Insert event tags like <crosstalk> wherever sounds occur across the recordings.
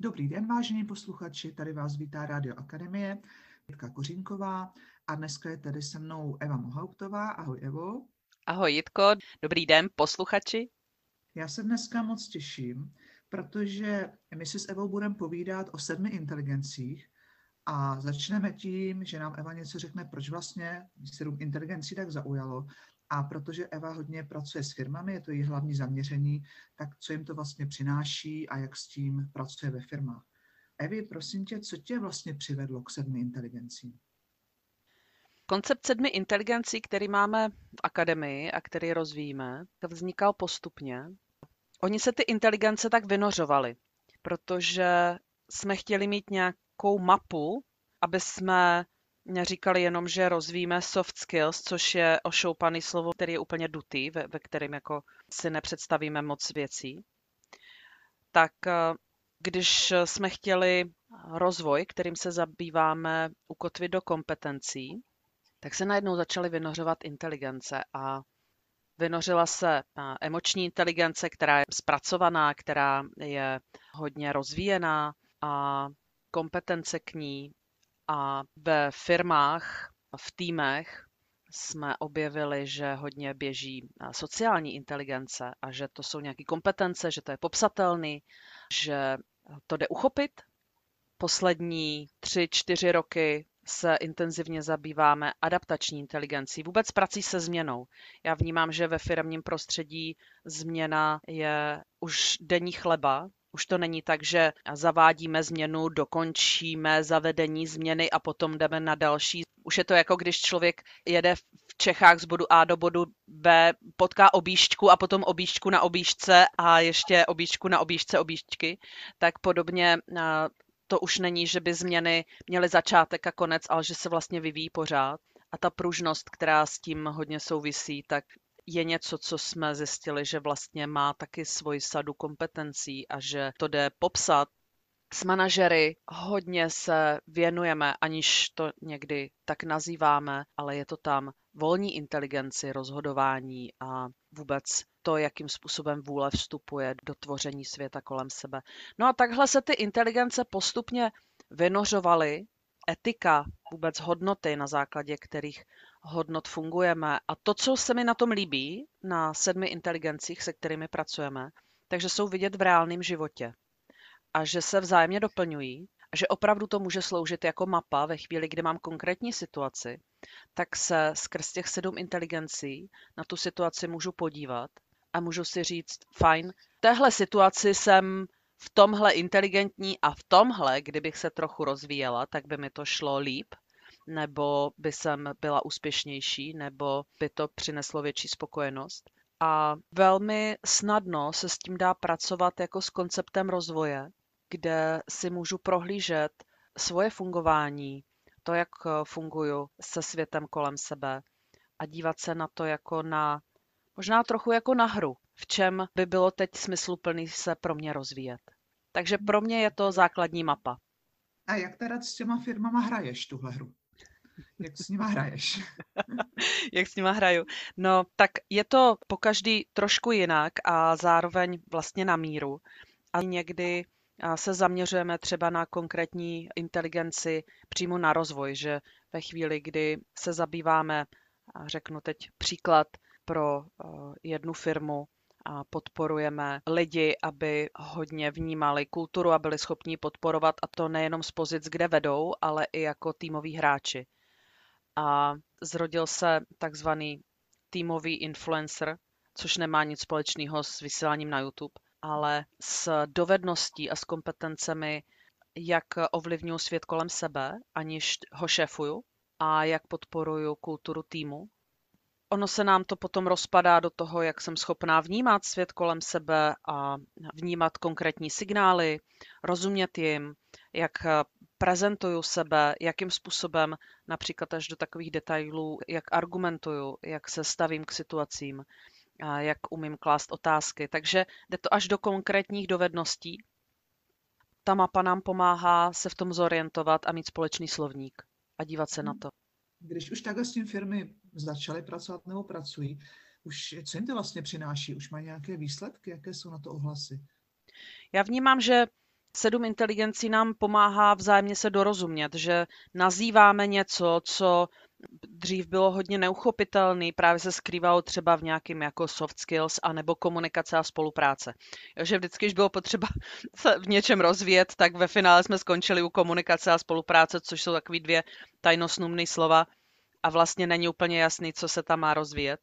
Dobrý den, vážení posluchači, tady vás vítá Rádio Akademie, Jitka Kořínková a dneska je tady se mnou Eva Mohauptová. Ahoj Evo. Ahoj Jitko, dobrý den posluchači. Já se dneska moc těším, protože my si s Evou budeme povídat o sedmi inteligencích a začneme tím, že nám Eva něco řekne, proč vlastně sedm inteligencí tak zaujalo a protože Eva hodně pracuje s firmami, je to její hlavní zaměření, tak co jim to vlastně přináší a jak s tím pracuje ve firmách. Evi, prosím tě, co tě vlastně přivedlo k sedmi inteligencím? Koncept sedmi inteligencí, který máme v akademii a který rozvíjíme, vznikal postupně. Oni se ty inteligence tak vynořovali, protože jsme chtěli mít nějakou mapu, aby jsme neříkali jenom, že rozvíjíme soft skills, což je ošoupaný slovo, který je úplně dutý, ve, ve kterém jako si nepředstavíme moc věcí. Tak eh, když jsme chtěli rozvoj, kterým se zabýváme, ukotvit do kompetencí, tak se najednou začaly vynořovat inteligence a vynořila se eh, emoční inteligence, která je zpracovaná, která je hodně rozvíjená a kompetence k ní a ve firmách, v týmech jsme objevili, že hodně běží sociální inteligence a že to jsou nějaké kompetence, že to je popsatelný, že to jde uchopit. Poslední tři, čtyři roky se intenzivně zabýváme adaptační inteligencí, vůbec prací se změnou. Já vnímám, že ve firmním prostředí změna je už denní chleba, už to není tak, že zavádíme změnu, dokončíme zavedení změny a potom jdeme na další. Už je to jako když člověk jede v Čechách z bodu A do bodu B, potká objížďku a potom objížďku na objížďce a ještě objížďku na objížďce objížďky. Tak podobně to už není, že by změny měly začátek a konec, ale že se vlastně vyvíjí pořád. A ta pružnost, která s tím hodně souvisí, tak je něco, co jsme zjistili, že vlastně má taky svoji sadu kompetencí a že to jde popsat. S manažery hodně se věnujeme, aniž to někdy tak nazýváme, ale je to tam volní inteligenci, rozhodování a vůbec to, jakým způsobem vůle vstupuje do tvoření světa kolem sebe. No a takhle se ty inteligence postupně vynořovaly etika, vůbec hodnoty, na základě kterých hodnot fungujeme. A to, co se mi na tom líbí, na sedmi inteligencích, se kterými pracujeme, takže jsou vidět v reálném životě. A že se vzájemně doplňují, a že opravdu to může sloužit jako mapa ve chvíli, kdy mám konkrétní situaci, tak se skrz těch sedm inteligencí na tu situaci můžu podívat a můžu si říct, fajn, v téhle situaci jsem v tomhle inteligentní a v tomhle, kdybych se trochu rozvíjela, tak by mi to šlo líp, nebo by jsem byla úspěšnější, nebo by to přineslo větší spokojenost. A velmi snadno se s tím dá pracovat jako s konceptem rozvoje, kde si můžu prohlížet svoje fungování, to, jak funguju se světem kolem sebe a dívat se na to jako na, možná trochu jako na hru, v čem by bylo teď smysluplný se pro mě rozvíjet. Takže pro mě je to základní mapa. A jak teda s těma firmama hraješ tuhle hru? Jak s nima hraješ? <laughs> jak s nima hraju? No, tak je to po každý trošku jinak a zároveň vlastně na míru. A někdy se zaměřujeme třeba na konkrétní inteligenci přímo na rozvoj, že ve chvíli, kdy se zabýváme, řeknu teď příklad pro jednu firmu, a podporujeme lidi, aby hodně vnímali kulturu a byli schopni podporovat a to nejenom z pozic, kde vedou, ale i jako týmoví hráči. A zrodil se takzvaný týmový influencer, což nemá nic společného s vysíláním na YouTube, ale s dovedností a s kompetencemi, jak ovlivňuji svět kolem sebe, aniž ho šéfuju, a jak podporuju kulturu týmu. Ono se nám to potom rozpadá do toho, jak jsem schopná vnímat svět kolem sebe a vnímat konkrétní signály, rozumět jim, jak prezentuju sebe, jakým způsobem, například až do takových detailů, jak argumentuju, jak se stavím k situacím, jak umím klást otázky. Takže jde to až do konkrétních dovedností. Ta mapa nám pomáhá se v tom zorientovat a mít společný slovník a dívat se na to. Když už takhle s tím firmy začaly pracovat nebo pracují, už co jim to vlastně přináší? Už mají nějaké výsledky? Jaké jsou na to ohlasy? Já vnímám, že sedm inteligencí nám pomáhá vzájemně se dorozumět, že nazýváme něco, co dřív bylo hodně neuchopitelný, právě se skrývalo třeba v nějakým jako soft skills a nebo komunikace a spolupráce. Že vždycky, když bylo potřeba <laughs> se v něčem rozvíjet, tak ve finále jsme skončili u komunikace a spolupráce, což jsou takový dvě tajnosnumné slova a vlastně není úplně jasný, co se tam má rozvíjet.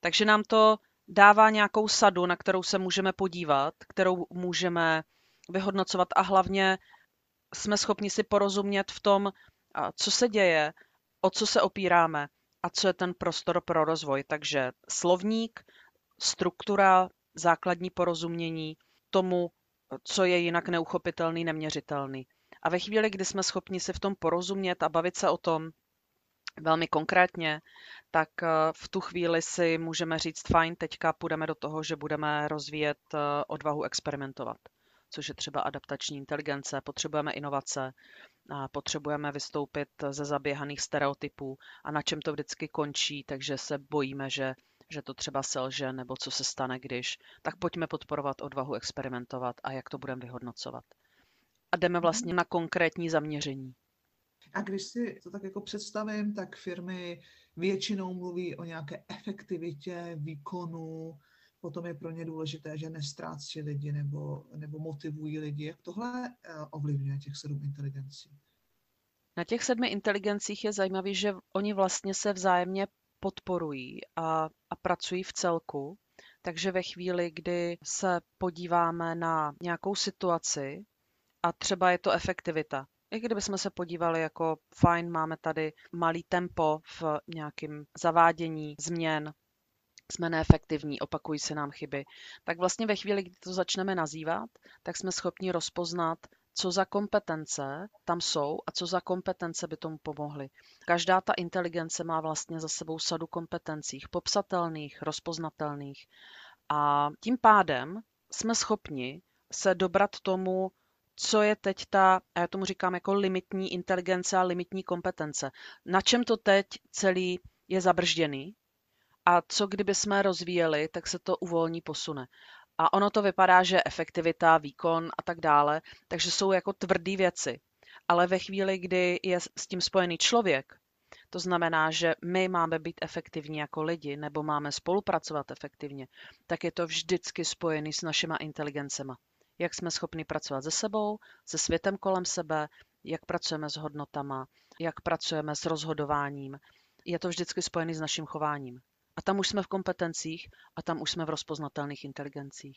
Takže nám to dává nějakou sadu, na kterou se můžeme podívat, kterou můžeme vyhodnocovat a hlavně jsme schopni si porozumět v tom, co se děje, o co se opíráme a co je ten prostor pro rozvoj. Takže slovník, struktura, základní porozumění tomu, co je jinak neuchopitelný, neměřitelný. A ve chvíli, kdy jsme schopni si v tom porozumět a bavit se o tom velmi konkrétně, tak eh, v tu chvíli si můžeme říct, fajn, teďka půjdeme do toho, že budeme rozvíjet eh, odvahu experimentovat což je třeba adaptační inteligence, potřebujeme inovace, potřebujeme vystoupit ze zaběhaných stereotypů a na čem to vždycky končí, takže se bojíme, že, že to třeba selže nebo co se stane, když, tak pojďme podporovat odvahu experimentovat a jak to budeme vyhodnocovat. A jdeme vlastně na konkrétní zaměření. A když si to tak jako představím, tak firmy většinou mluví o nějaké efektivitě, výkonu, potom je pro ně důležité, že nestrácí lidi nebo, nebo motivují lidi. Jak tohle eh, ovlivňuje těch sedm inteligencí? Na těch sedmi inteligencích je zajímavé, že oni vlastně se vzájemně podporují a, a pracují v celku. Takže ve chvíli, kdy se podíváme na nějakou situaci a třeba je to efektivita, i kdybychom se podívali jako fajn, máme tady malý tempo v nějakém zavádění změn, jsme neefektivní, opakují se nám chyby, tak vlastně ve chvíli, kdy to začneme nazývat, tak jsme schopni rozpoznat, co za kompetence tam jsou a co za kompetence by tomu pomohly. Každá ta inteligence má vlastně za sebou sadu kompetencích, popsatelných, rozpoznatelných. A tím pádem jsme schopni se dobrat tomu, co je teď ta, a já tomu říkám jako limitní inteligence a limitní kompetence. Na čem to teď celý je zabržděný a co kdyby jsme rozvíjeli, tak se to uvolní, posune. A ono to vypadá, že efektivita, výkon a tak dále, takže jsou jako tvrdé věci. Ale ve chvíli, kdy je s tím spojený člověk, to znamená, že my máme být efektivní jako lidi nebo máme spolupracovat efektivně, tak je to vždycky spojený s našima inteligencema. Jak jsme schopni pracovat se sebou, se světem kolem sebe, jak pracujeme s hodnotama, jak pracujeme s rozhodováním. Je to vždycky spojený s naším chováním. A tam už jsme v kompetencích a tam už jsme v rozpoznatelných inteligencích.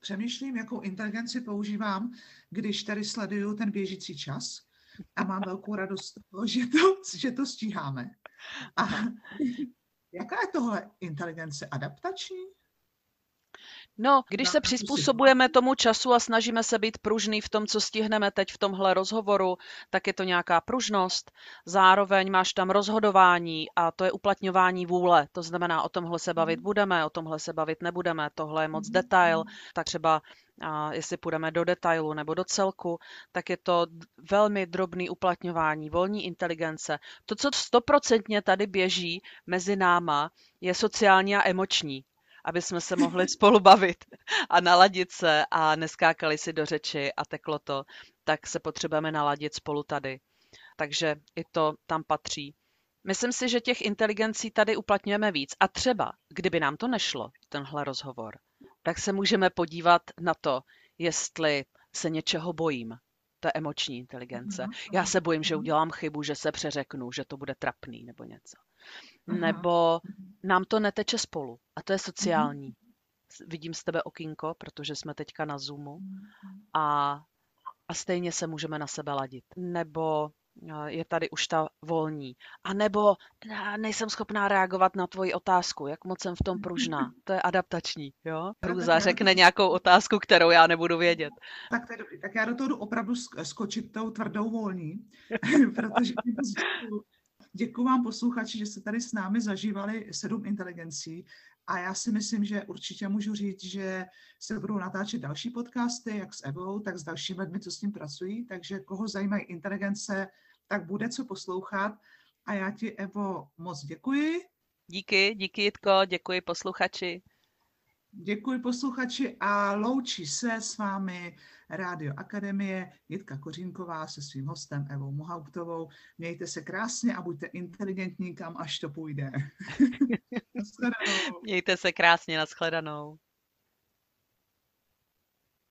Přemýšlím, jakou inteligenci používám, když tady sleduju ten běžící čas a mám <laughs> velkou radost z toho, že to, že to stíháme. A jaká je tohle inteligence adaptační? No, když se přizpůsobujeme tomu času a snažíme se být pružný v tom, co stihneme teď v tomhle rozhovoru, tak je to nějaká pružnost. Zároveň máš tam rozhodování a to je uplatňování vůle. To znamená, o tomhle se bavit mhm. budeme, o tomhle se bavit nebudeme, tohle je moc mhm. detail, tak třeba a jestli půjdeme do detailu nebo do celku, tak je to velmi drobný uplatňování, volní inteligence. To, co stoprocentně tady běží mezi náma, je sociální a emoční aby jsme se mohli spolu bavit a naladit se a neskákali si do řeči a teklo to, tak se potřebujeme naladit spolu tady. Takže i to tam patří. Myslím si, že těch inteligencí tady uplatňujeme víc. A třeba, kdyby nám to nešlo, tenhle rozhovor, tak se můžeme podívat na to, jestli se něčeho bojím. To je emoční inteligence. Já se bojím, že udělám chybu, že se přeřeknu, že to bude trapný nebo něco. Aha. nebo nám to neteče spolu. A to je sociální. Mm-hmm. Vidím z tebe okýnko, protože jsme teďka na Zoomu a, a stejně se můžeme na sebe ladit. Nebo je tady už ta volní. A nebo nejsem schopná reagovat na tvoji otázku, jak moc jsem v tom pružná. To je adaptační, jo? Průza řekne nějakou otázku, kterou já nebudu vědět. Tak to je dobrý. Tak já do toho jdu opravdu skočit tou tvrdou volní, <laughs> protože Děkuji vám posluchači, že jste tady s námi zažívali sedm inteligencí a já si myslím, že určitě můžu říct, že se budou natáčet další podcasty, jak s Evou, tak s dalšími lidmi, co s tím pracují, takže koho zajímají inteligence, tak bude co poslouchat. A já ti, Evo, moc děkuji. Díky, díky Jitko, děkuji posluchači. Děkuji posluchači a loučí se s vámi Rádio Akademie Jitka Kořínková se svým hostem Evou Mohauptovou. Mějte se krásně a buďte inteligentní, kam až to půjde. <laughs> Mějte se krásně, nashledanou.